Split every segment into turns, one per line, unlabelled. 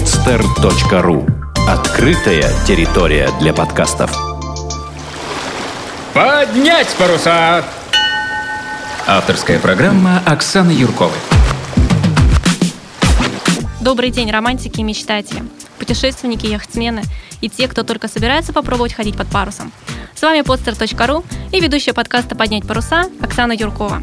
podster.ru Открытая территория для подкастов.
Поднять паруса! Авторская программа Оксаны Юрковой.
Добрый день, романтики и мечтатели, путешественники, яхтсмены и те, кто только собирается попробовать ходить под парусом. С вами podster.ru и ведущая подкаста «Поднять паруса» Оксана Юркова.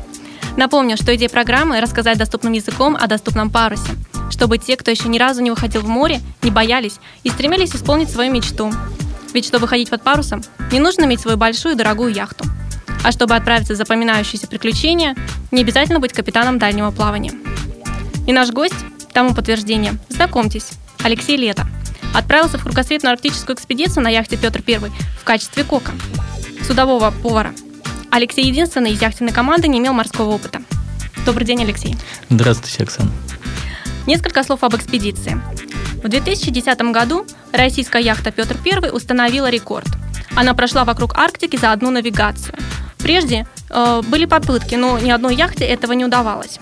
Напомню, что идея программы – рассказать доступным языком о доступном парусе, чтобы те, кто еще ни разу не выходил в море, не боялись и стремились исполнить свою мечту. Ведь чтобы ходить под парусом, не нужно иметь свою большую и дорогую яхту. А чтобы отправиться в запоминающиеся приключения, не обязательно быть капитаном дальнего плавания. И наш гость тому подтверждение. Знакомьтесь, Алексей Лето. Отправился в кругосветную арктическую экспедицию на яхте Петр I в качестве кока, судового повара – Алексей единственный из яхтенной команды не имел морского опыта. Добрый день, Алексей.
Здравствуйте, Оксана.
Несколько слов об экспедиции. В 2010 году российская яхта Петр I установила рекорд. Она прошла вокруг Арктики за одну навигацию. Прежде э, были попытки, но ни одной яхте этого не удавалось.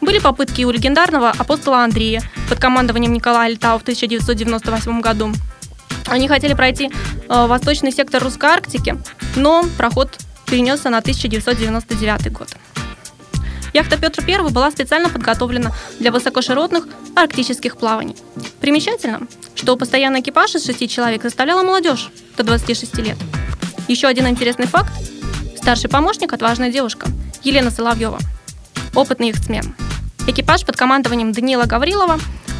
Были попытки у легендарного апостола Андрея под командованием Николая Литау в 1998 году. Они хотели пройти э, восточный сектор Русской Арктики, но проход перенесся на 1999 год. Яхта Петр I была специально подготовлена для высокоширотных арктических плаваний. Примечательно, что постоянный экипаж из шести человек составляла молодежь до 26 лет. Еще один интересный факт. Старший помощник – отважная девушка Елена Соловьева, опытный яхтсмен. Экипаж под командованием Даниила Гаврилова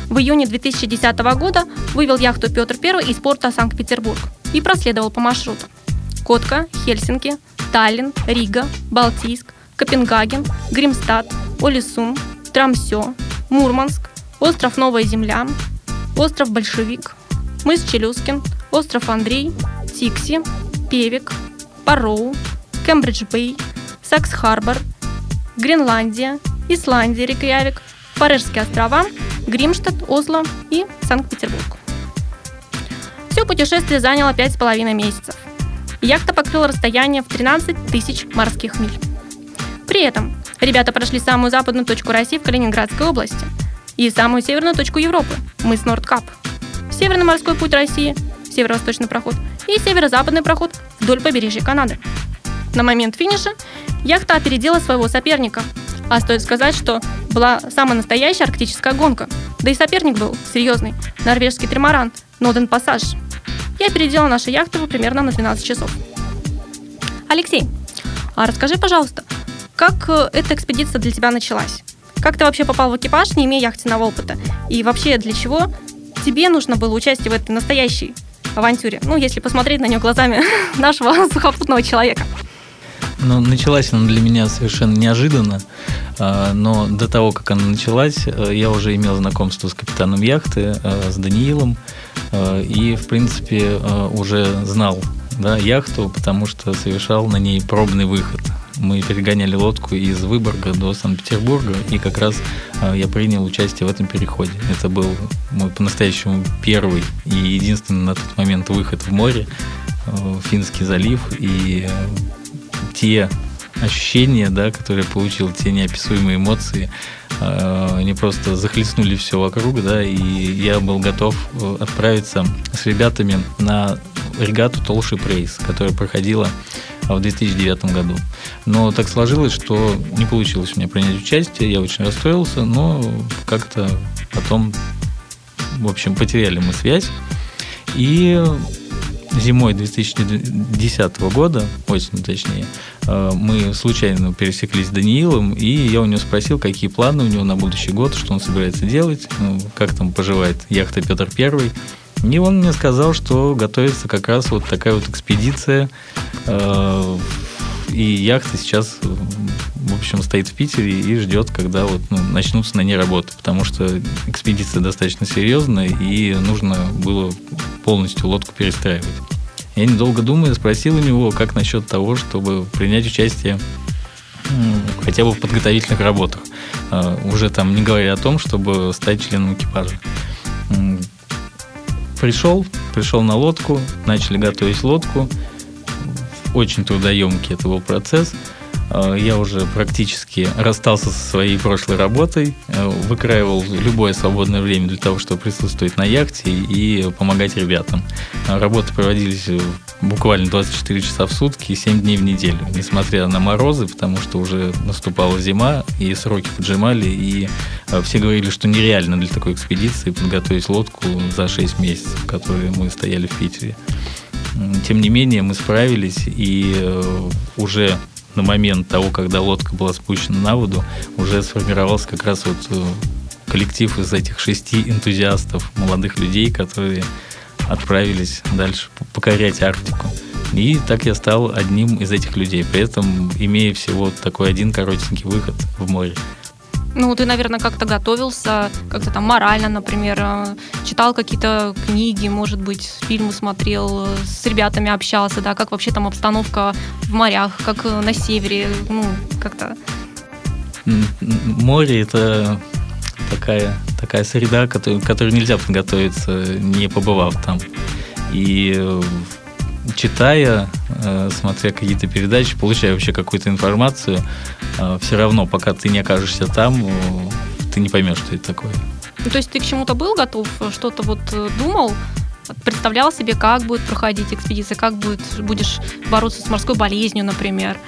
в июне 2010 года вывел яхту Петр I из порта Санкт-Петербург и проследовал по маршруту. Котка, Хельсинки, Таллин, Рига, Балтийск, Копенгаген, Гримстад, Олесун, Трамсё, Мурманск, остров Новая Земля, остров Большевик, мыс Челюскин, остров Андрей, Тикси, Певик, Пароу, Кембридж-Бэй, Сакс-Харбор, Гренландия, Исландия, Рикьявик, Парижские острова, Гримштадт, Осло и Санкт-Петербург. Все путешествие заняло пять с половиной месяцев. Яхта покрыла расстояние в 13 тысяч морских миль. При этом ребята прошли самую западную точку России в Калининградской области и самую северную точку Европы – мыс Нордкап, Северный морской путь России, северо-восточный проход и северо-западный проход вдоль побережья Канады. На момент финиша яхта опередила своего соперника, а стоит сказать, что была самая настоящая арктическая гонка. Да и соперник был серьезный – норвежский тримаран Ноден Пассаж – я опередила нашу яхту примерно на 12 часов. Алексей, а расскажи, пожалуйста, как э, эта экспедиция для тебя началась? Как ты вообще попал в экипаж, не имея яхтенного опыта? И вообще, для чего тебе нужно было участие в этой настоящей авантюре? Ну, если посмотреть на нее глазами нашего сухопутного человека.
Ну, началась она для меня совершенно неожиданно, а, но до того, как она началась, э, я уже имел знакомство с капитаном яхты, э, с Даниилом, и, в принципе, уже знал да, яхту, потому что совершал на ней пробный выход. Мы перегоняли лодку из Выборга до Санкт-Петербурга, и как раз я принял участие в этом переходе. Это был мой по-настоящему первый и единственный на тот момент выход в море, Финский залив, и те ощущения, да, которые я получил, те неописуемые эмоции, э, они просто захлестнули все вокруг, да, и я был готов э, отправиться с ребятами на регату Толши Прейс, которая проходила в 2009 году. Но так сложилось, что не получилось у меня принять участие, я очень расстроился, но как-то потом, в общем, потеряли мы связь. И зимой 2010 года, осенью точнее, э, мы случайно пересеклись с Даниилом, и я у него спросил, какие планы у него на будущий год, что он собирается делать, ну, как там поживает яхта Петр Первый. И он мне сказал, что готовится как раз вот такая вот экспедиция, э, и яхта сейчас, в общем, стоит в Питере и ждет, когда вот ну, начнутся на ней работы, потому что экспедиция достаточно серьезная, и нужно было полностью лодку перестраивать. Я недолго думая спросил у него, как насчет того, чтобы принять участие хотя бы в подготовительных работах. А, уже там не говоря о том, чтобы стать членом экипажа. Пришел, пришел на лодку, начали готовить лодку. Очень трудоемкий это был процесс. Э, я уже практически расстался со своей прошлой работой, э, выкраивал любое свободное время для того, чтобы присутствовать на яхте и помогать ребятам. Работы проводились буквально 24 часа в сутки и 7 дней в неделю, несмотря на морозы, потому что уже наступала зима, и сроки поджимали, и все говорили, что нереально для такой экспедиции подготовить лодку за 6 месяцев, которые мы стояли в Питере. Тем не менее, мы справились, и э, уже на момент того, когда лодка была спущена на воду, уже сформировался как раз вот э, коллектив из этих шести энтузиастов, молодых людей, которые отправились дальше покорять Арктику. И так я стал одним из этих людей, при этом имея всего такой один коротенький выход в море.
Ну, ты, наверное, как-то готовился, как-то там морально, например, э, читал какие-то книги, может быть, фильмы смотрел, с ребятами общался, да, как вообще там обстановка в морях, как э, на севере, ну, как-то.
Море это такая, такая среда, которой, которой нельзя подготовиться, не побывав там. И э, читая, э, смотря какие-то передачи, получая вообще какую-то информацию, э, все равно, пока ты не окажешься там, э, ты не поймешь, что это такое.
Ну, то есть ты к чему-то был готов, что-то вот думал, представлял себе, как будет проходить экспедиция, как будет, будешь бороться с морской болезнью, например.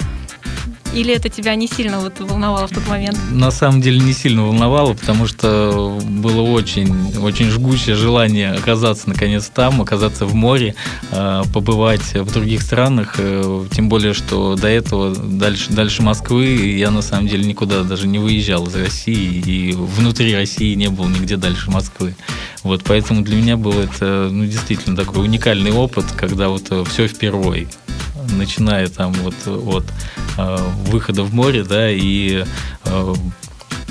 Или это тебя не сильно вот волновало в тот момент?
На самом деле не сильно волновало, потому что было очень, очень жгучее желание оказаться наконец там, оказаться в море, э, побывать в других странах. Э, тем более, что до этого, дальше, дальше Москвы, я на самом деле никуда даже не выезжал из России, и внутри России не был нигде дальше Москвы. Вот, поэтому для меня был это ну, действительно такой уникальный опыт, когда вот э, все впервые начиная там вот от выхода в море, да, и э,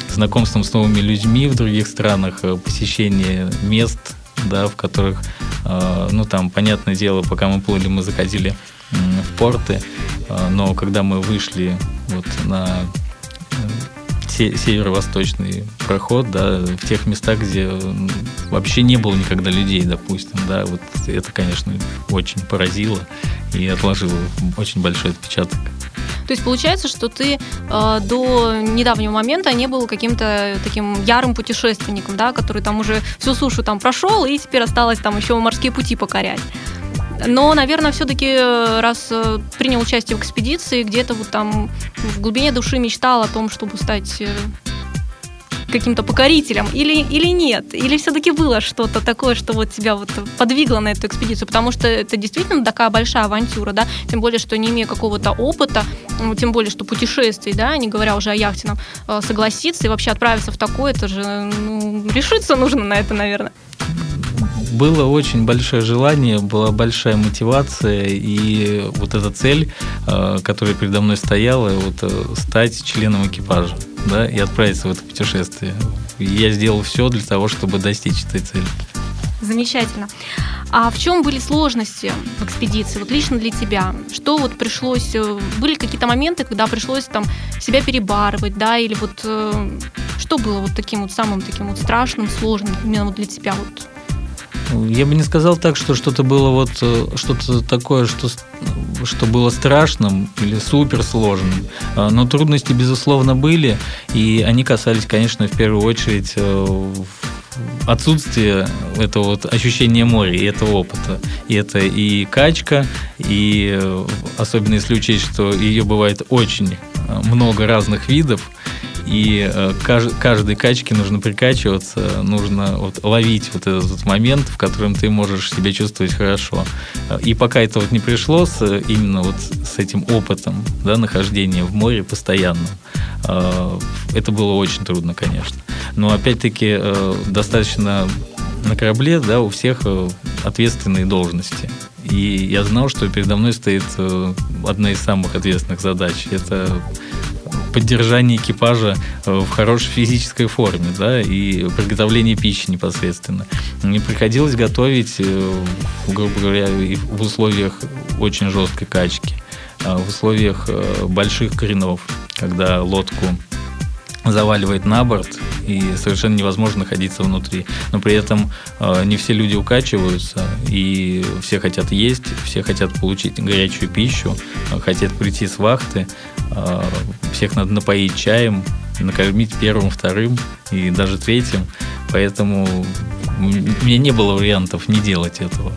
знакомством с новыми людьми в других странах, э, посещение мест, да, в которых, э, ну там, понятное дело, пока мы плыли, мы заходили э, в порты, э, но когда мы вышли вот на северо-восточный проход, да, в тех местах, где вообще не было никогда людей, допустим, да, вот это, конечно, очень поразило и отложило очень большой отпечаток.
То есть получается, что ты э, до недавнего момента не был каким-то таким ярым путешественником, да, который там уже всю сушу там прошел и теперь осталось там еще морские пути покорять. Но, наверное, все-таки э, раз э, принял участие в экспедиции, где-то вот там в глубине души мечтал о том, чтобы стать э, каким-то покорителем или, или нет? Или все-таки было что-то такое, что вот тебя вот подвигло на эту экспедицию? Потому что это действительно такая большая авантюра, да, тем более, что не имея какого-то опыта, тем более, что путешествий, да, не говоря уже о яхте, нам, согласиться и вообще отправиться в такое, это же, ну, решиться нужно на это, наверное
было очень большое желание, была большая мотивация, и вот эта цель, э, которая передо мной стояла, вот э, стать членом экипажа, да, и отправиться в это путешествие. я сделал все для того, чтобы достичь этой цели.
Замечательно. А в чем были сложности в экспедиции, вот лично для тебя? Что вот пришлось, э, были какие-то моменты, когда пришлось там себя перебарывать, да, или вот что было вот таким вот самым таким вот страшным, сложным именно вот для тебя вот
я бы не сказал так, что что-то было вот э, что-то такое, что, что было страшным или суперсложным. А, но трудности, безусловно, были, и они касались, конечно, в первую очередь э, отсутствие этого вот ощущения моря и этого опыта. И это и качка, и э, особенно если учесть, что ее бывает очень много разных видов, и э, каждой качке нужно прикачиваться, нужно вот ловить вот этот вот момент, в котором ты можешь себя чувствовать хорошо. И пока это вот не пришло с, именно вот с этим опытом да, нахождения в море постоянно, э, это было очень трудно, конечно. Но опять-таки э, достаточно на корабле, да, у всех ответственные должности. И я знал, что передо мной стоит одна из самых ответственных задач. Это поддержание экипажа э, в хорошей физической форме, да, и приготовление пищи непосредственно. Мне приходилось готовить, э, грубо говоря, в условиях очень жесткой качки, а в условиях э, больших кренов, когда лодку заваливает на борт, и совершенно невозможно находиться внутри. Но при этом э, не все люди укачиваются, и все хотят есть, все хотят получить горячую пищу, хотят прийти с вахты, всех надо напоить чаем, накормить первым, вторым и даже третьим. Поэтому у меня не было вариантов не делать этого.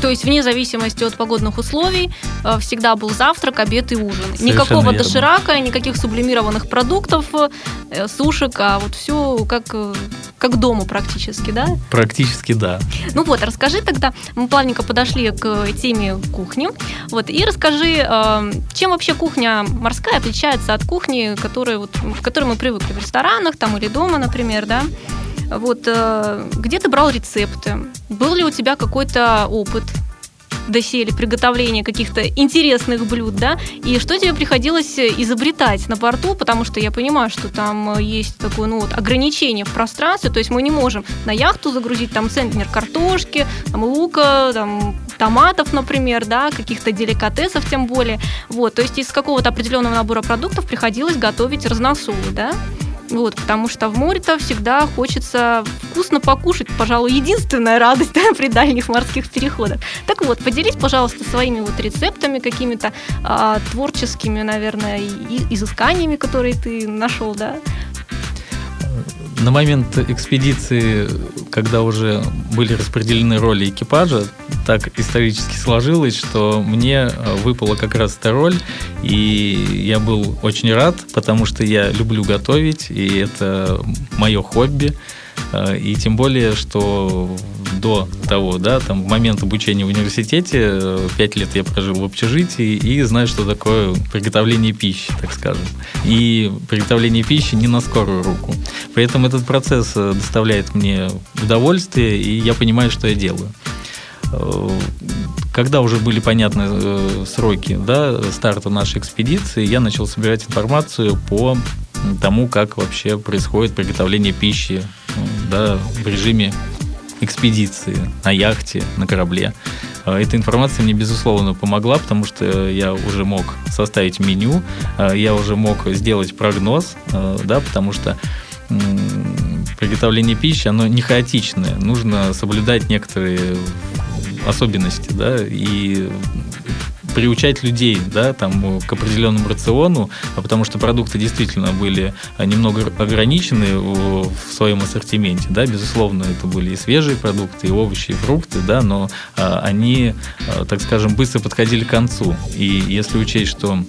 То есть вне зависимости от погодных условий э, всегда был завтрак, обед и ужин.
Совершенно
Никакого
верно.
доширака, никаких сублимированных продуктов, э, сушек, а вот все как, э, как дома практически, да?
Практически да.
Ну вот, расскажи тогда, мы плавненько подошли к теме кухни, вот, и расскажи, э, чем вообще кухня морская отличается от кухни, которой, вот, к которой мы привыкли в ресторанах там или дома, например, да? Вот, э, где ты брал рецепты? Был ли у тебя какой-то опыт доселе приготовления каких-то интересных блюд, да, и что тебе приходилось изобретать на борту, потому что я понимаю, что там есть такое, ну, вот, ограничение в пространстве, то есть мы не можем на яхту загрузить там центнер картошки, там, лука, там, томатов, например, да, каких-то деликатесов тем более, вот, то есть из какого-то определенного набора продуктов приходилось готовить разносолы, да, вот, потому что в море-то всегда хочется вкусно покушать, пожалуй, единственная радость да, при дальних морских переходах. Так вот, поделись, пожалуйста, своими вот рецептами, какими-то а, творческими, наверное, и, изысканиями, которые ты нашел, да?
На момент экспедиции, когда уже были распределены роли экипажа, так исторически сложилось, что мне выпала как раз эта роль, и я был очень рад, потому что я люблю готовить, и это мое хобби. И тем более, что до того, да, там, в момент обучения в университете, пять лет я прожил в общежитии и знаю, что такое приготовление пищи, так скажем. И приготовление пищи не на скорую руку. При этом этот процесс доставляет мне удовольствие, и я понимаю, что я делаю когда уже были понятны сроки да, старта нашей экспедиции, я начал собирать информацию по тому, как вообще происходит приготовление пищи да, в режиме экспедиции на яхте, на корабле. Эта информация мне, безусловно, помогла, потому что я уже мог составить меню, я уже мог сделать прогноз, да, потому что приготовление пищи, оно не хаотичное. Нужно соблюдать некоторые особенности, да, и приучать людей, да, там, к определенному рациону, потому что продукты действительно были немного ограничены в своем ассортименте, да, безусловно, это были и свежие продукты, и овощи, и фрукты, да, но они, так скажем, быстро подходили к концу. И если учесть, что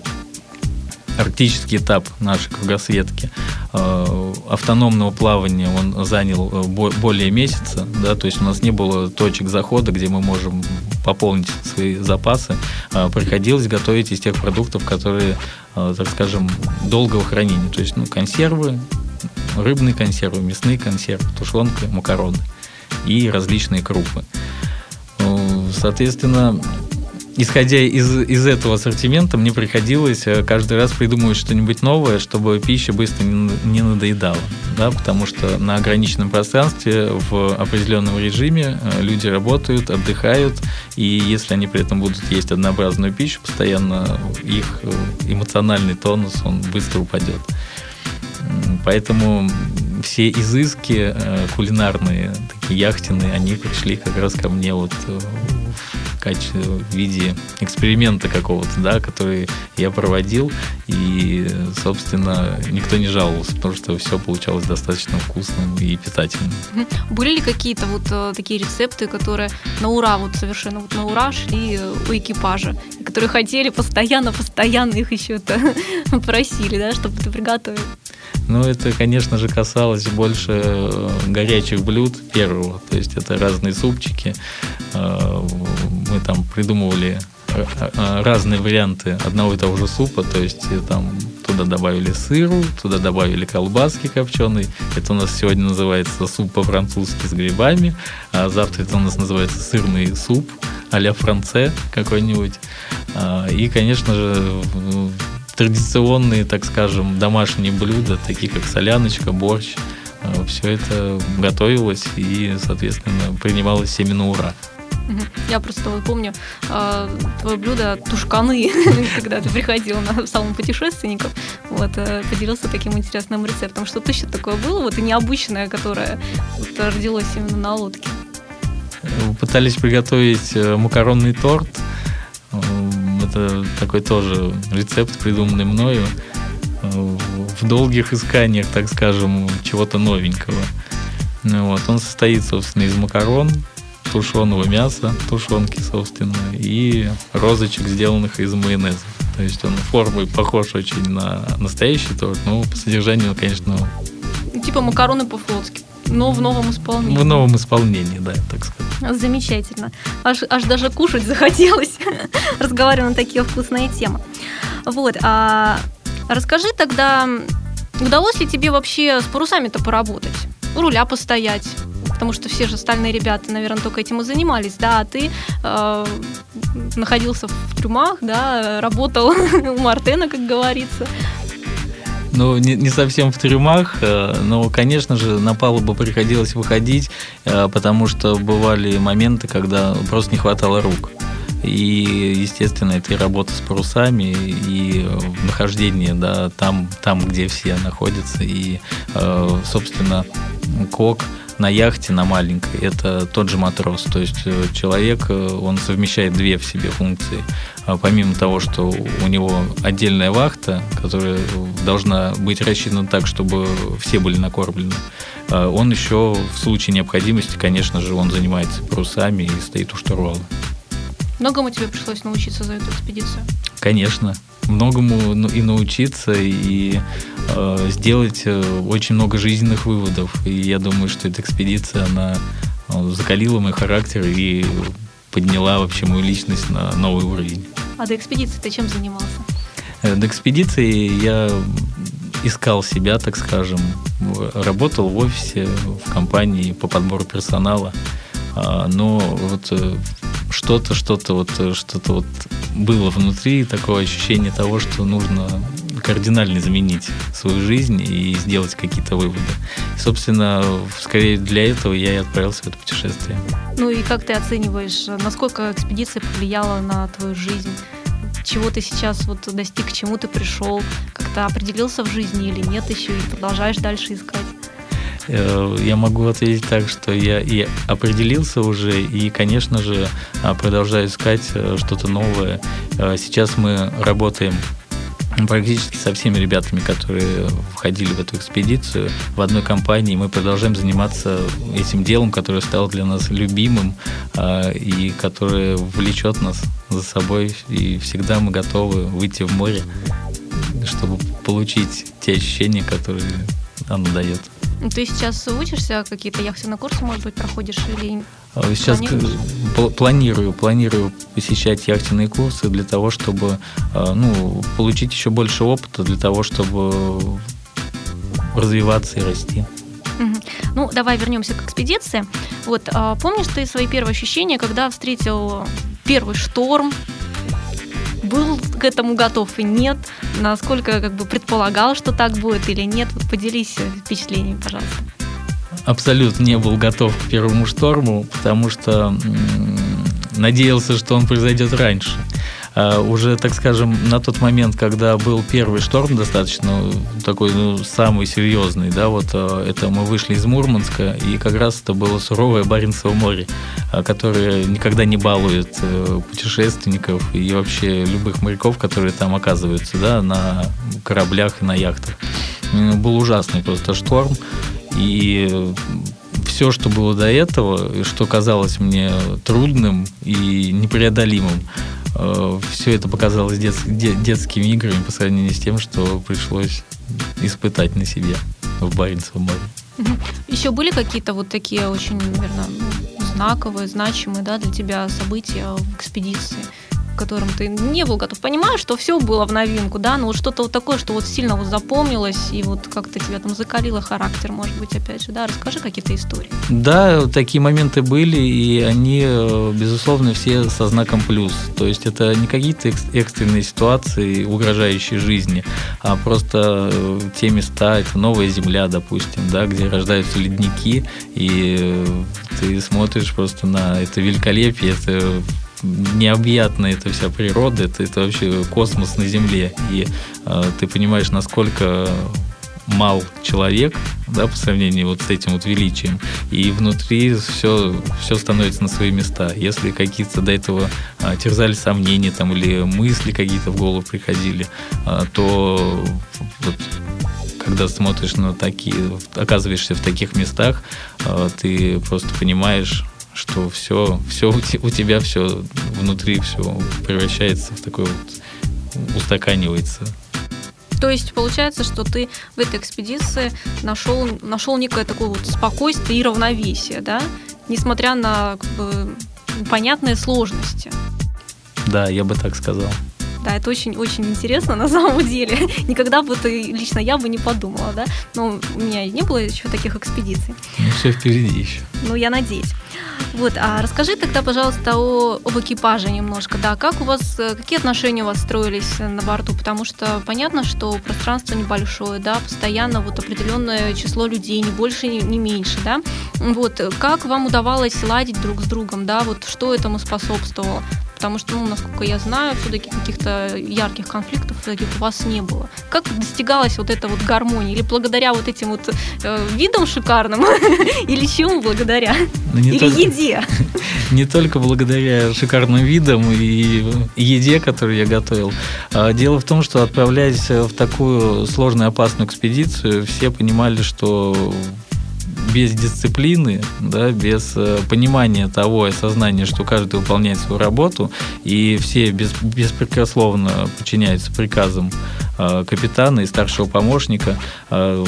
арктический этап нашей кругосветки э, автономного плавания он занял более месяца, да, то есть у нас не было точек захода, где мы можем пополнить свои запасы. Э, приходилось готовить из тех продуктов, которые, э, так скажем, долгого хранения, то есть ну, консервы, рыбные консервы, мясные консервы, тушенка, макароны и различные крупы. Соответственно, исходя из, из этого ассортимента, мне приходилось э, каждый раз придумывать что-нибудь новое, чтобы пища быстро не, не надоедала. Да, потому что на ограниченном пространстве в определенном режиме э, люди работают, отдыхают, и если они при этом будут есть однообразную пищу, постоянно их э, эмоциональный тонус, он быстро упадет. Поэтому все изыски кулинарные, такие яхтенные, они пришли как раз ко мне вот качестве, в виде эксперимента какого-то, да, который я проводил, и, собственно, никто не жаловался, потому что все получалось достаточно вкусным и питательным.
Были ли какие-то вот э, такие рецепты, которые на ура, вот совершенно вот на ура шли у экипажа, которые хотели постоянно-постоянно их еще-то просили, да, чтобы ты приготовил?
Ну, это, конечно же, касалось больше э, горячих блюд первого. То есть это разные супчики. Э, мы там придумывали э, разные варианты одного и того же супа. То есть там туда добавили сыру, туда добавили колбаски копченой. Это у нас сегодня называется суп по-французски с грибами. А завтра это у нас называется сырный суп а-ля франце какой-нибудь. И, конечно же, традиционные, так скажем, домашние блюда, такие как соляночка, борщ. Э, Все это готовилось и, соответственно, принималось всеми на ура.
Я просто вот помню э, твое блюдо тушканы, когда ты приходил на салон путешественников, вот, э, поделился таким интересным рецептом. Что точно такое было, вот, и необычное, которое вот, родилось именно на лодке?
Пытались приготовить макаронный торт, Это такой тоже рецепт, придуманный мною в долгих исканиях, так скажем, чего-то новенького. Ну вот. Он состоит, собственно, из макарон, тушеного мяса, тушенки, собственно, и розочек, сделанных из майонеза. То есть он формой похож очень на настоящий торт, но по содержанию, конечно...
Типа макароны по-флотски, но в новом исполнении.
В новом исполнении, да, так сказать.
Замечательно. Аж, аж даже кушать захотелось, разговаривая на такие вкусные темы. Вот, а расскажи тогда, удалось ли тебе вообще с парусами-то поработать? У руля постоять? Потому что все же остальные ребята, наверное, только этим и занимались, да, а ты э, находился в трюмах, да, работал у Мартена, как говорится.
Ну, не, не совсем в трюмах, э, но, конечно же, на палубу приходилось выходить, э, потому что бывали моменты, когда просто не хватало рук. И, естественно, это и работа с парусами, и нахождение да, там, там, где все находятся. И, э, собственно, кок – на яхте, на маленькой, это тот же матрос. То есть э, человек, э, он совмещает две в себе функции. А помимо того, что у него отдельная вахта, которая должна быть рассчитана так, чтобы все были накормлены, а он еще в случае необходимости, конечно же, он занимается парусами и стоит у штурвала.
Многому тебе пришлось научиться за эту экспедицию?
Конечно многому ну, и научиться, и э, сделать э, очень много жизненных выводов. И я думаю, что эта экспедиция, она э, закалила мой характер и подняла вообще мою личность на новый уровень.
А до экспедиции ты чем занимался?
Э, до экспедиции я искал себя, так скажем, работал в офисе, в компании по подбору персонала, а, но вот что-то, что-то вот, что-то вот было внутри такое ощущение того, что нужно кардинально изменить свою жизнь и сделать какие-то выводы. И, собственно, скорее для этого я и отправился в это путешествие.
Ну и как ты оцениваешь, насколько экспедиция повлияла на твою жизнь? Чего ты сейчас вот достиг, к чему ты пришел? Как-то определился в жизни или нет еще и продолжаешь дальше искать?
Э, я могу ответить так, что я и определился уже, и, конечно же, а, продолжаю искать э, что-то новое. Э, сейчас мы работаем практически со всеми ребятами, которые входили в эту экспедицию в одной компании. Мы продолжаем заниматься этим делом, которое стало для нас любимым а, и которое влечет нас за собой. И всегда мы готовы выйти в море, чтобы получить те ощущения, которые оно дает.
Ты сейчас учишься, какие-то яхтенные курсы, может быть, проходишь или
а, Сейчас планирую, планирую посещать яхтенные курсы для того, чтобы а, ну, получить еще больше опыта, для того, чтобы развиваться и расти.
Ну, давай вернемся к экспедиции. Вот, а, помнишь ты свои первые ощущения, когда встретил первый шторм, был к этому готов и нет, насколько как бы предполагал, что так будет или нет. Вот поделись впечатлениями, пожалуйста.
Абсолютно не был готов к первому шторму, потому что надеялся, что он произойдет раньше. А уже, так скажем, на тот момент, когда был первый шторм, достаточно такой, ну, самый серьезный, да, вот а, это мы вышли из Мурманска, и как раз это было суровое Баренцево море, а, которое никогда не балует э, путешественников и вообще любых моряков, которые там оказываются, да, на кораблях и на яхтах. Был ужасный просто шторм, и все, что было до этого, что казалось мне трудным и непреодолимым, Э, все это показалось дет, детскими играми по сравнению с тем, что пришлось испытать на себе в Баренцевом море.
Еще были какие-то вот такие очень, наверное, знаковые, значимые да, для тебя события в экспедиции? Которым ты не был готов. Понимаешь, что все было в новинку, да, но вот что-то вот такое, что вот сильно вот запомнилось, и вот как-то тебя там закалило характер, может быть, опять же, да, расскажи какие-то истории.
Да, такие моменты были, и они, э, безусловно, все со знаком плюс. То есть это не какие-то экстренные ситуации, угрожающие жизни, а просто э, те места, это новая земля, допустим, да, где рождаются ледники, и э, ты смотришь просто на это великолепие, это необъятная эта вся природа, это, это вообще космос на Земле. И э, ты понимаешь, насколько мал человек, да, по сравнению вот с этим вот величием, и внутри все, все становится на свои места. Если какие-то до этого а, терзали сомнения там, или мысли какие-то в голову приходили, а, то вот, когда смотришь на такие, оказываешься в таких местах, а, ты просто понимаешь, что все, все у тебя все внутри все превращается в такое вот устаканивается.
То есть получается, что ты в этой экспедиции нашел, нашел некое такое вот спокойствие и равновесие, да? Несмотря на как бы, понятные сложности.
Да, я бы так сказал.
Да, это очень-очень интересно на самом деле. Никогда бы ты, лично я бы не подумала, да? Но у меня не было еще таких экспедиций.
Ну, все впереди еще.
Ну, я надеюсь. Вот, а расскажи тогда, пожалуйста, о, об экипаже немножко, да, как у вас, э, какие отношения у вас строились на борту, потому что понятно, что пространство небольшое, да, постоянно вот определенное число людей, не больше, не, не меньше, да, вот, как вам удавалось ладить друг с другом, да, вот что этому способствовало? Потому что, ну, насколько я знаю, все-таки каких-то ярких конфликтов таких у вас не было. Как достигалась вот эта вот гармония? Или благодаря вот этим вот э, видам шикарным? Или чему благодаря? Ну, Или только, еде?
Не только благодаря шикарным видам и еде, которую я готовил. А дело в том, что отправляясь в такую сложную опасную экспедицию, все понимали, что без дисциплины, да, без э, понимания того и осознания, что каждый выполняет свою работу, и все без, беспрекословно подчиняются приказам э, капитана и старшего помощника, э,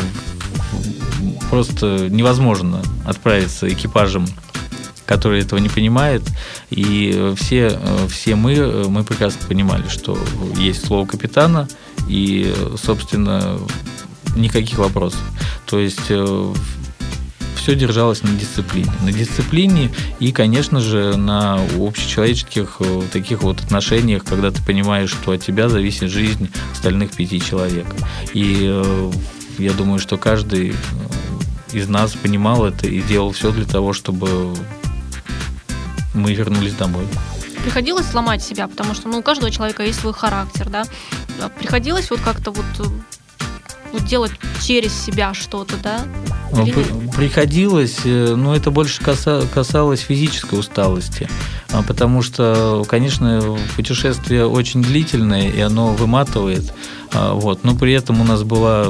просто невозможно отправиться экипажем который этого не понимает. И все, все мы, мы прекрасно понимали, что есть слово капитана, и, собственно, никаких вопросов. То есть все держалось на дисциплине. На дисциплине и, конечно же, на общечеловеческих э, таких вот отношениях, когда ты понимаешь, что от тебя зависит жизнь остальных пяти человек. И э, я думаю, что каждый э, из нас понимал это и делал все для того, чтобы мы вернулись домой.
Приходилось сломать себя, потому что ну, у каждого человека есть свой характер, да? Приходилось вот как-то вот вот делать через себя что-то, да?
Ну, приходилось, э, но это больше касалось физической усталости, а, потому что, конечно, путешествие очень длительное, и оно выматывает, а, вот, но при этом у нас была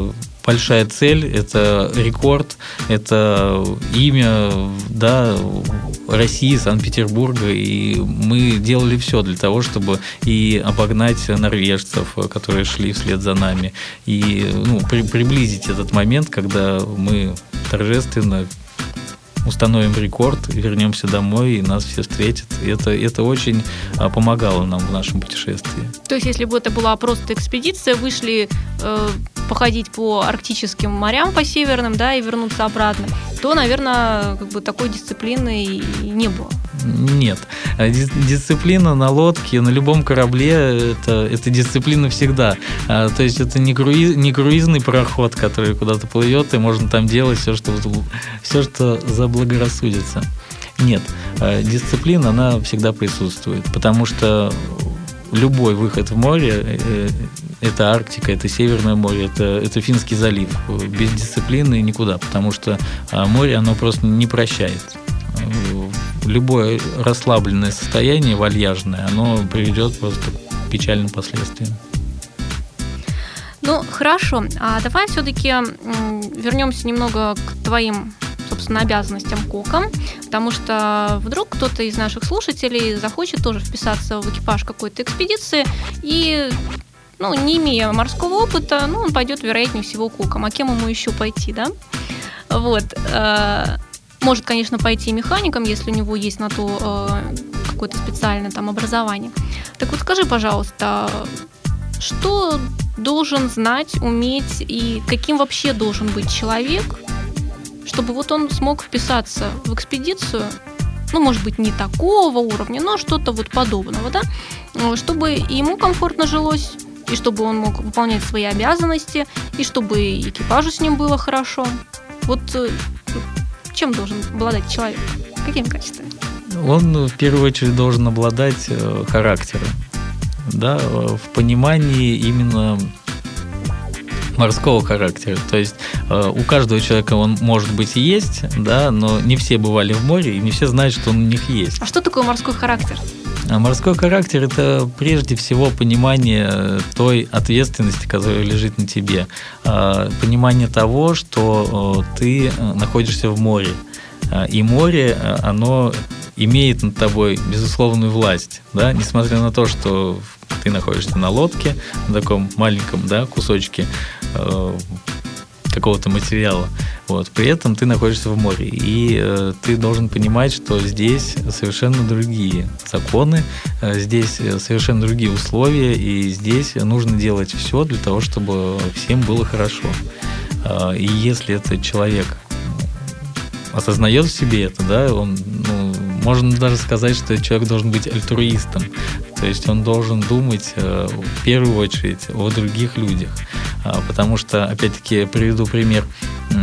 большая цель, это рекорд, это имя да, России, Санкт-Петербурга, и мы делали все для того, чтобы и обогнать норвежцев, которые шли вслед за нами, и ну, при, приблизить этот момент, когда мы торжественно установим рекорд, вернемся домой, и нас все встретят. И это, это очень а, помогало нам в нашем путешествии.
То есть, если бы это была просто экспедиция, вышли э, походить по арктическим морям, по северным, да, и вернуться обратно, то, наверное, как бы такой дисциплины и не было.
Нет. А дисциплина на лодке, на любом корабле это, это дисциплина всегда. А, то есть это не, круиз, не круизный пароход, который куда-то плывет, и можно там делать все, что, все, что заблагорассудится. Нет, дисциплина, она всегда присутствует, потому что любой выход в море, э, это Арктика, это Северное море, это, это Финский залив. Без дисциплины никуда, потому что море, оно просто не прощает любое расслабленное состояние, вальяжное, оно приведет просто к печальным последствиям.
Ну, хорошо. А давай все-таки вернемся немного к твоим собственно, обязанностям кока, потому что вдруг кто-то из наших слушателей захочет тоже вписаться в экипаж какой-то экспедиции и ну, не имея морского опыта, ну, он пойдет, вероятнее всего, коком. А кем ему еще пойти, да? Вот. Может, конечно, пойти механиком, если у него есть на то э, какое-то специальное там образование. Так вот, скажи, пожалуйста, что должен знать, уметь и каким вообще должен быть человек, чтобы вот он смог вписаться в экспедицию, ну, может быть, не такого уровня, но что-то вот подобного, да, чтобы ему комфортно жилось, и чтобы он мог выполнять свои обязанности, и чтобы экипажу с ним было хорошо. Вот э, чем должен обладать человек? Какими качествами?
Он ну, в первую очередь должен обладать э, характером, да, в понимании именно морского характера. То есть э, у каждого человека он может быть и есть, да, но не все бывали в море и не все знают, что он у них есть.
А что такое морской характер?
А морской характер – это прежде всего понимание той ответственности, которая лежит на тебе. А, понимание того, что ты находишься в море. А, и море, оно имеет над тобой безусловную власть, да, несмотря на то, что ты находишься на лодке, на таком маленьком да, кусочке э, какого-то материала. Вот. При этом ты находишься в море. И э, ты должен понимать, что здесь совершенно другие законы, э, здесь совершенно другие условия, и здесь нужно делать все для того, чтобы всем было хорошо. Э, и если этот человек осознает в себе это, да, он, ну, можно даже сказать, что человек должен быть альтруистом. То есть он должен думать э, в первую очередь о других людях. А, потому что, опять-таки, приведу пример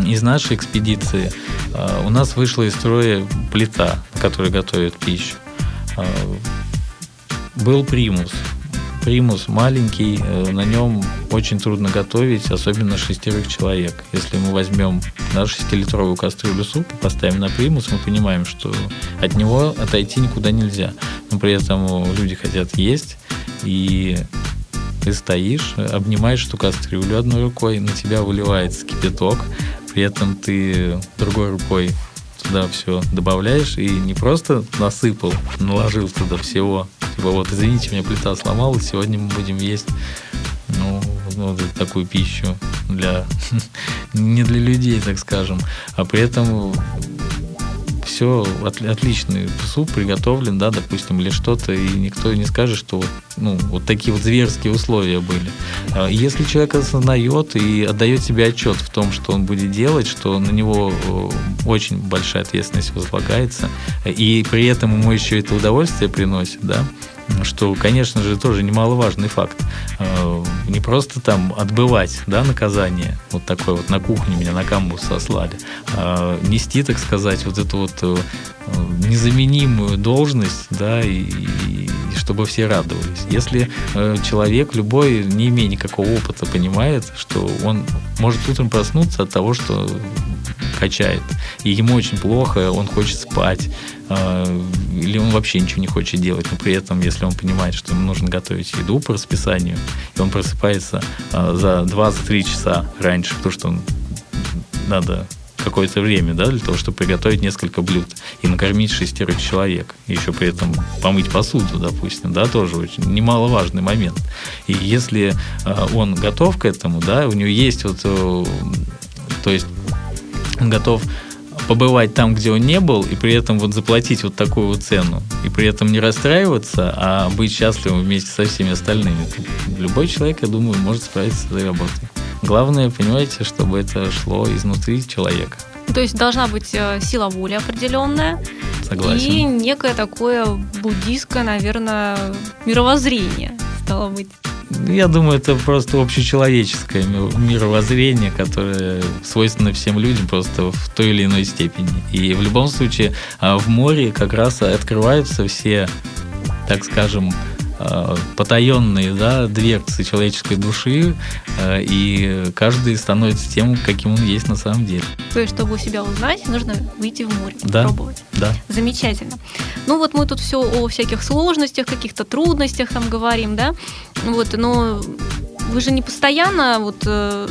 из нашей экспедиции. А, у нас вышла из строя плита, на которой готовят пищу. А, был примус примус маленький, э, на нем очень трудно готовить, особенно шестерых человек. Если мы возьмем нашу 6-литровую кастрюлю супа, поставим на примус, мы понимаем, что от него отойти никуда нельзя. Но при этом люди хотят есть, и ты стоишь, обнимаешь эту кастрюлю одной рукой, на тебя выливается кипяток, при этом ты другой рукой туда все добавляешь и не просто насыпал, наложил туда всего, типа вот извините, у меня плита сломалась, сегодня мы будем есть ну, ну такую пищу для не для людей, так скажем, а при этом все от, отличный суп приготовлен, да, допустим, или что-то, и никто не скажет, что ну, вот такие вот зверские условия были. А если человек осознает и отдает себе отчет в том, что он будет делать, что на него очень большая ответственность возлагается, и при этом ему еще это удовольствие приносит, да, что, конечно же, тоже немаловажный факт. Э, не просто там отбывать да, наказание, вот такое вот на кухне меня на камбус сослали, а нести, так сказать, вот эту вот э, незаменимую должность, да, и, и чтобы все радовались. Если э, человек любой, не имея никакого опыта, понимает, что он может утром проснуться от того, что качает, и ему очень плохо, он хочет спать, или он вообще ничего не хочет делать, но при этом, если он понимает, что ему нужно готовить еду по расписанию, и он просыпается э, за 2-3 часа раньше, потому что он надо какое-то время, да, для того, чтобы приготовить несколько блюд и накормить шестерых человек. Еще при этом помыть посуду, допустим, да, тоже очень немаловажный момент. И если э, он готов к этому, да, у него есть вот, э, то есть готов побывать там, где он не был, и при этом вот заплатить вот такую вот цену, и при этом не расстраиваться, а быть счастливым вместе со всеми остальными. Любой человек, я думаю, может справиться с этой работой. Главное, понимаете, чтобы это шло изнутри человека.
То есть должна быть э, сила воли определенная.
Согласен.
И некое такое буддийское, наверное, мировоззрение, стало быть.
Я думаю, это просто общечеловеческое мировоззрение, которое свойственно всем людям просто в той или иной степени. И в любом случае а, в море как раз открываются все, так скажем, потаенные да, дверцы человеческой души, а, и каждый становится тем, каким он есть на самом деле.
То есть, чтобы себя узнать, нужно выйти в море,
да,
попробовать.
Да.
Замечательно. Ну вот мы тут все о всяких сложностях, каких-то трудностях там говорим, да, вот, но вы же не постоянно вот э,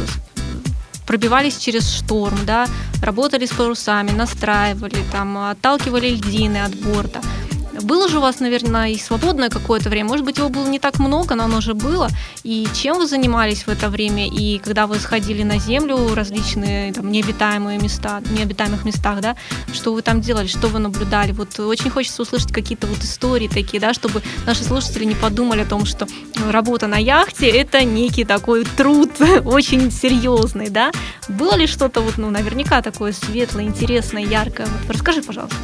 пробивались через шторм, да, работали с парусами, настраивали, там, отталкивали льдины от борта. Было же у вас, наверное, и свободное какое-то время. Может быть, его было не так много, но оно уже было. И чем вы занимались в это время? И когда вы сходили на Землю, различные там, необитаемые места, необитаемых местах, да, что вы там делали, что вы наблюдали? Вот очень хочется услышать какие-то вот истории такие, да, чтобы наши слушатели не подумали о том, что работа на яхте – это некий такой труд очень серьезный, да? Было ли что-то вот, ну, наверняка такое светлое, интересное, яркое? Расскажи, пожалуйста.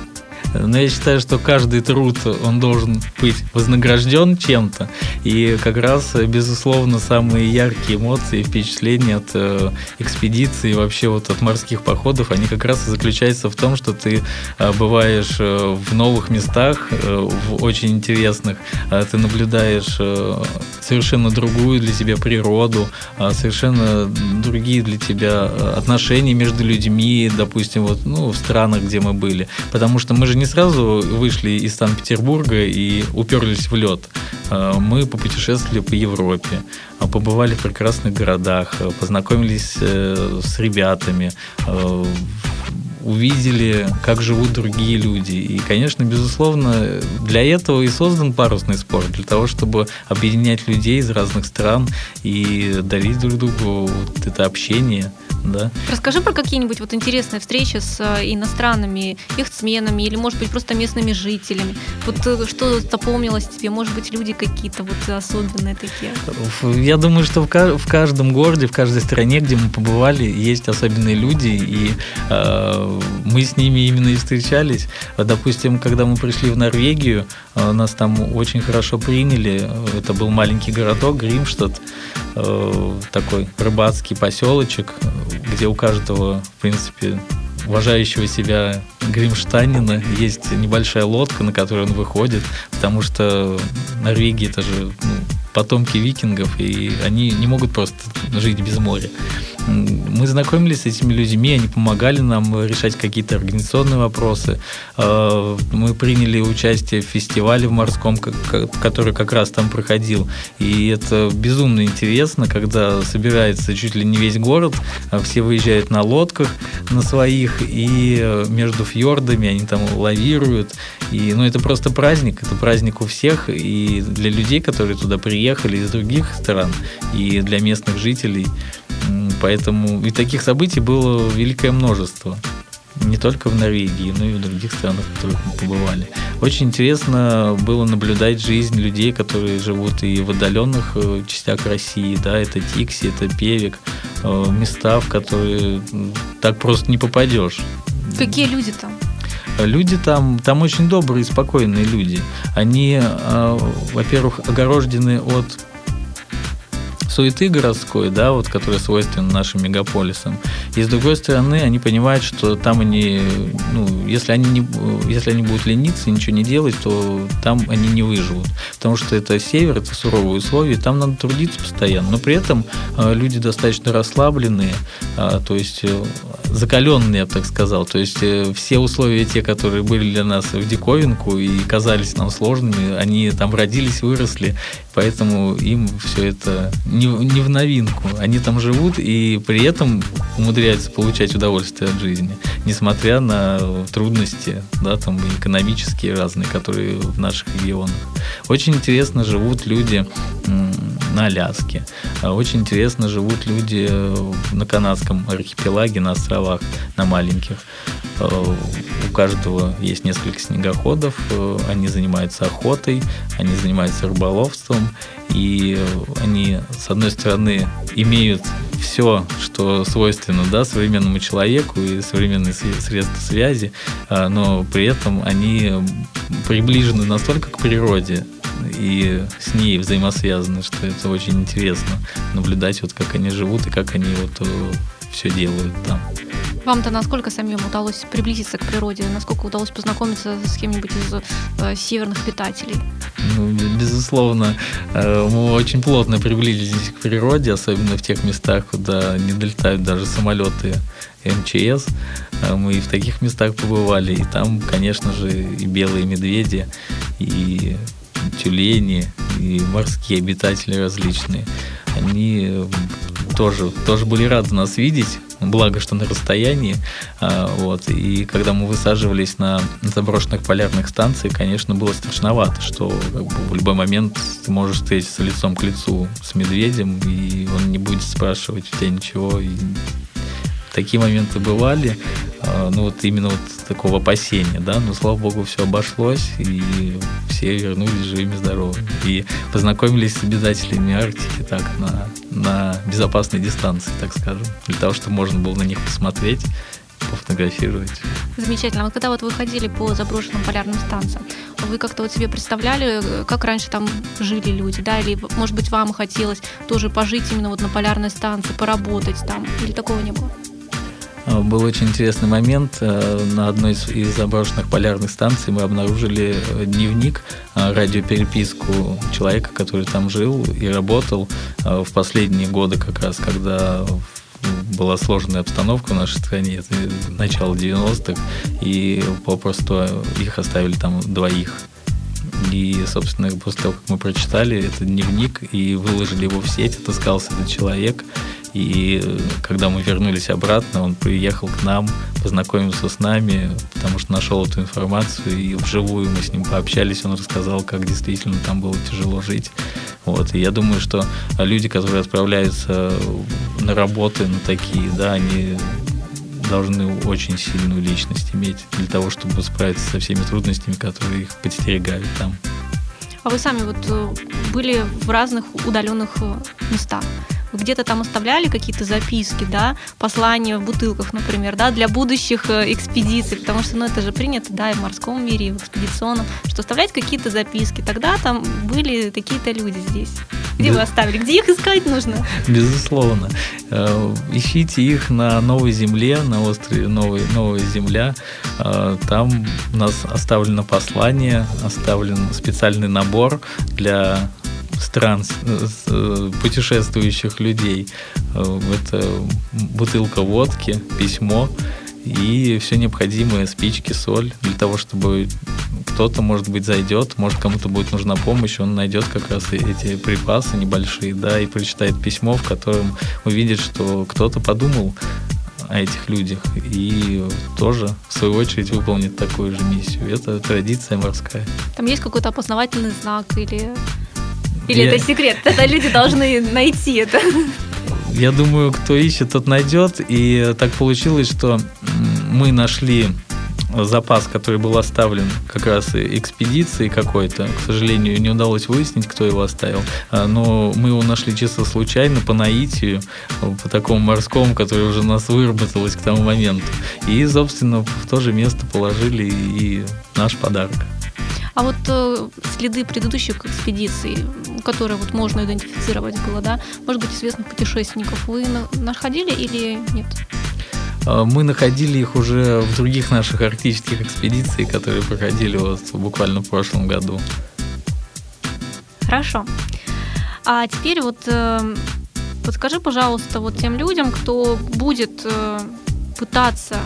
Но я считаю, что каждый труд, он должен быть вознагражден чем-то. И как раз, безусловно, самые яркие эмоции и впечатления от э, экспедиции, вообще вот от морских походов, они как раз и заключаются в том, что ты э, бываешь э, в новых местах, в очень интересных, ты наблюдаешь совершенно другую для тебя природу, совершенно другие для тебя отношения между людьми, допустим, вот ну, в странах, где мы были. Потому что мы же не сразу вышли из Санкт-Петербурга и уперлись в лед. Мы попутешествовали по Европе, побывали в прекрасных городах, познакомились э, с ребятами, увидели, как живут другие люди. И, конечно, безусловно, для этого и создан парусный спорт, для того, чтобы объединять людей из разных стран и дарить друг другу вот это общение. Да.
Расскажи про какие-нибудь вот интересные встречи с э, иностранными яхтсменами или, может быть, просто местными жителями. Вот э, что запомнилось тебе? Может быть, люди какие-то вот особенные такие?
Я думаю, что в каждом городе, в каждой стране, где мы побывали, есть особенные люди, и э, мы с ними именно и встречались. Допустим, когда мы пришли в Норвегию, э, нас там очень хорошо приняли. Это был маленький городок Гримштадт, э, такой рыбацкий поселочек, где у каждого, в принципе, уважающего себя Гримштанина есть небольшая лодка, на которую он выходит, потому что Норвегия это же ну, потомки викингов, и они не могут просто жить без моря. Мы знакомились с этими людьми, они помогали нам решать какие-то организационные вопросы. А, мы приняли участие в фестивале в морском, который как раз там проходил. И это безумно интересно, когда собирается чуть ли не весь город, а все выезжают на лодках на своих, и между фьордами они там лавируют. И, ну, это просто праздник, это праздник у всех, и для людей, которые туда приехали из других стран, и для местных жителей. Поэтому и таких событий было великое множество. Не только в Норвегии, но и в других странах, в которых мы побывали. Очень интересно было наблюдать жизнь людей, которые живут и в отдаленных э, частях России. Да, это Тикси, это Певик, э, места, в которые так просто не попадешь.
Какие люди там?
Люди там, там очень добрые, спокойные люди. Они, э, во-первых, огорожены от суеты городской, да, вот, которая свойственна нашим мегаполисам. И с другой стороны, они понимают, что там они, ну, если они, не, если они будут лениться и ничего не делать, то там они не выживут. Потому что это север, это суровые условия, там надо трудиться постоянно. Но при этом э, люди достаточно расслабленные, а, то есть э, закаленные, я бы так сказал. То есть э, все условия, те, которые были для нас в диковинку и казались нам сложными, они там родились, выросли, поэтому им все это не в новинку. Они там живут и при этом умудряются получать удовольствие от жизни, несмотря на трудности, да, там экономические разные, которые в наших регионах. Очень интересно живут люди на Аляске. Очень интересно живут люди на канадском архипелаге, на островах, на маленьких. У каждого есть несколько снегоходов, они занимаются охотой, они занимаются рыболовством, и они, с одной стороны, имеют все, что свойственно да, современному человеку и современные средства связи, а, но при этом они приближены настолько к природе, и с ней взаимосвязаны, что это очень интересно наблюдать, вот как они живут и как они вот э, все делают там.
Вам-то насколько самим удалось приблизиться к природе? Насколько удалось познакомиться с кем-нибудь из э, северных питателей?
Ну, безусловно, э, мы очень плотно приблизились к природе, особенно в тех местах, куда не долетают даже самолеты МЧС. Э, мы и в таких местах побывали, и там, конечно же, и белые медведи, и тюлени, и морские обитатели различные. Они тоже, тоже были рады нас видеть, благо, что на расстоянии. А, вот, и когда мы высаживались на заброшенных полярных станциях, конечно, было страшновато, что как бы, в любой момент ты можешь встретиться лицом к лицу с медведем, и он не будет спрашивать у тебя ничего, и такие моменты бывали, а, ну вот именно вот такого опасения, да, но слава богу все обошлось и все вернулись живыми здоровыми и познакомились с обитателями Арктики так на на безопасной дистанции, так скажем, для того, чтобы можно было на них посмотреть, пофотографировать.
Замечательно. А когда вот вы ходили по заброшенным полярным станциям, вы как-то вот себе представляли, как раньше там жили люди, да, или, может быть, вам хотелось тоже пожить именно вот на полярной станции, поработать там, или такого не было?
А, был очень интересный момент. Э, на одной из, заброшенных полярных станций мы обнаружили э, дневник, э, радиопереписку человека, который там жил и работал в последние годы как раз, когда была сложная обстановка в нашей стране, это начало 90-х, и попросту их оставили там двоих. И, собственно, после того, как мы прочитали этот дневник и выложили его в сеть, отыскался этот человек, и когда мы вернулись обратно, он приехал к нам, познакомился с нами, потому что нашел эту информацию, и вживую мы с ним пообщались, он рассказал, как действительно там было тяжело жить. Вот. И я думаю, что люди, которые отправляются на работы, на такие, да, они должны очень сильную личность иметь для того, чтобы справиться со всеми трудностями, которые их подстерегают там.
А вы сами вот э, были в разных удаленных э, местах где-то там оставляли какие-то записки, да, послания в бутылках, например, да, для будущих э, экспедиций, потому что, ну, это же принято, да, и в морском мире, и в экспедиционном, что оставлять какие-то записки. Тогда там были такие-то люди здесь. Где Без... вы оставили? Где их искать нужно?
Безусловно. Э, ищите их на Новой Земле, на острове Новой, Новая Земля. Э, там у нас оставлено послание, оставлен специальный набор для стран э, путешествующих людей. Э, это бутылка водки, письмо и все необходимое, спички, соль, для того, чтобы кто-то, может быть, зайдет, может, кому-то будет нужна помощь, он найдет как раз эти припасы небольшие, да, и прочитает письмо, в котором увидит, что кто-то подумал о этих людях и тоже, в свою очередь, выполнит такую же миссию. Это традиция морская.
Там есть какой-то опознавательный знак или или я... это секрет? Тогда люди должны найти это.
Я думаю, кто ищет, тот найдет. И так получилось, что мы нашли запас, который был оставлен как раз экспедицией какой-то. К сожалению, не удалось выяснить, кто его оставил. А, но мы его нашли чисто случайно, по наитию, по такому морскому, которое уже у нас выработалось к тому моменту. И, собственно, в то же место положили и наш подарок.
А вот э, следы предыдущих экспедиций, которые вот можно идентифицировать было, да, может быть, известных путешественников, вы находили или нет?
А, мы находили их уже в других наших арктических экспедициях, которые проходили вот буквально в прошлом году.
Хорошо. А теперь вот э, подскажи, пожалуйста, вот тем людям, кто будет э, пытаться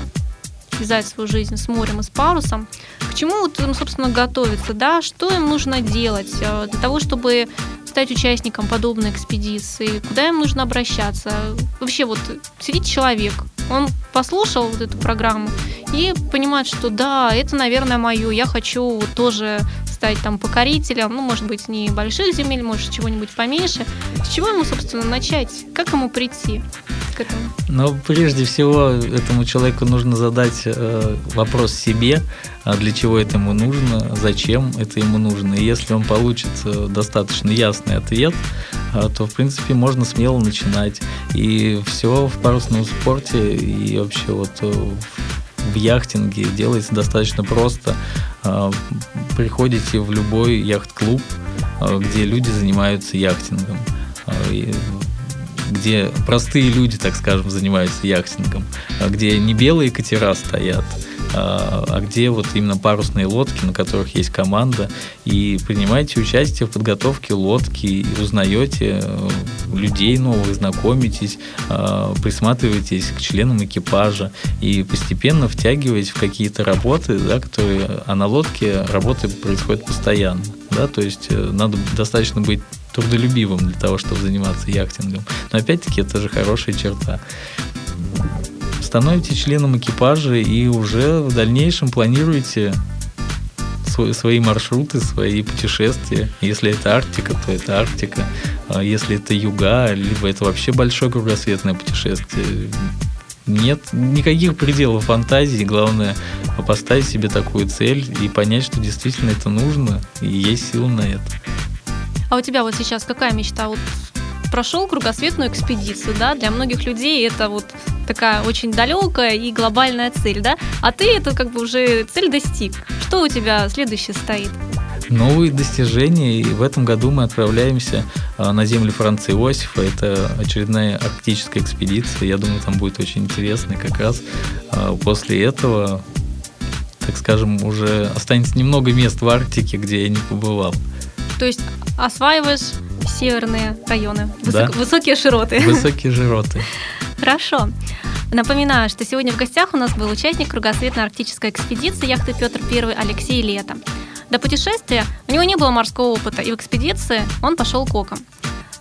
связать свою жизнь с морем и с парусом, к чему вот им, собственно, готовиться, да, что им нужно делать э, для того, чтобы стать участником подобной экспедиции, куда им нужно обращаться. Вообще вот сидит человек, он послушал вот эту программу и понимает, что да, это, наверное, мое, я хочу тоже стать там покорителем, ну, может быть, не больших земель, может, чего-нибудь поменьше. С чего ему, собственно, начать? Как ему прийти? К этому?
Но прежде всего этому человеку нужно задать э, вопрос себе, а для чего это ему нужно, зачем это ему нужно. И если он получит э, достаточно ясный ответ, э, то, в принципе, можно смело начинать. И все в парусном спорте и вообще вот э, в яхтинге делается достаточно просто. А, приходите в любой яхт-клуб, а, где люди занимаются яхтингом а, где простые люди, так скажем, занимаются яхтингом, где не белые катера стоят, а где вот именно парусные лодки, на которых есть команда, и принимаете участие в подготовке лодки, и узнаете э, людей новых, знакомитесь, а, присматриваетесь к членам экипажа и постепенно втягиваетесь в какие-то работы, да, которые, а на лодке работы происходят постоянно. Да, то есть э, надо достаточно быть трудолюбивым для того, чтобы заниматься яхтингом. Но опять-таки это же хорошая черта становитесь членом экипажа и уже в дальнейшем планируете свои маршруты, свои путешествия. Если это Арктика, то это Арктика. А если это юга, либо это вообще большое кругосветное путешествие. Нет никаких пределов фантазии. Главное поставить себе такую цель и понять, что действительно это нужно, и есть силы на это.
А у тебя вот сейчас какая мечта? Вот прошел кругосветную экспедицию, да, для многих людей это вот такая очень далекая и глобальная цель, да, а ты это как бы уже цель достиг. Что у тебя следующее стоит?
Новые достижения, и в этом году мы отправляемся а, на землю Франции Иосифа. Это очередная арктическая экспедиция. Я думаю, там будет очень интересно. И как раз а, после этого, так скажем, уже останется немного мест в Арктике, где я не побывал.
То есть осваиваешь северные районы,
Да.
высок- высокие широты.
Высокие жироты.
Хорошо. Напоминаю, что сегодня в гостях у нас был участник кругосветной арктической экспедиции яхты Петр I Алексей Лето. До путешествия у него не было морского опыта, и в экспедиции он пошел коком.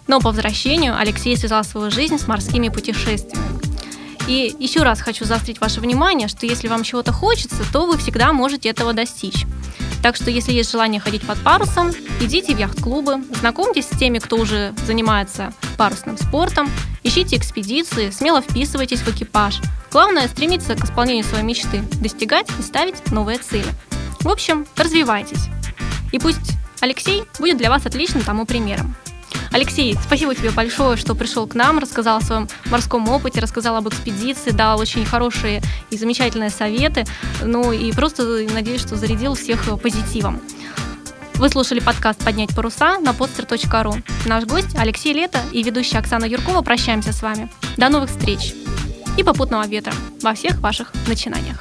Но по возвращению Алексей связал свою жизнь с морскими путешествиями. И еще раз хочу заострить ваше внимание, что если вам чего-то хочется, то вы всегда можете этого достичь. Так что, если есть желание ходить под парусом, идите в яхт-клубы, знакомьтесь с теми, кто уже занимается парусным спортом, ищите экспедиции, смело вписывайтесь в экипаж. Главное – стремиться к исполнению своей мечты, достигать и ставить новые цели. В общем, развивайтесь. И пусть Алексей будет для вас отличным тому примером. Алексей, спасибо тебе большое, что пришел к нам, рассказал о своем морском опыте, рассказал об экспедиции, дал очень хорошие и замечательные советы. Ну и просто надеюсь, что зарядил всех позитивом. Вы слушали подкаст «Поднять паруса» на podster.ru. Наш гость Алексей Лето и ведущая Оксана Юркова прощаемся с вами. До новых встреч и попутного ветра во всех ваших начинаниях.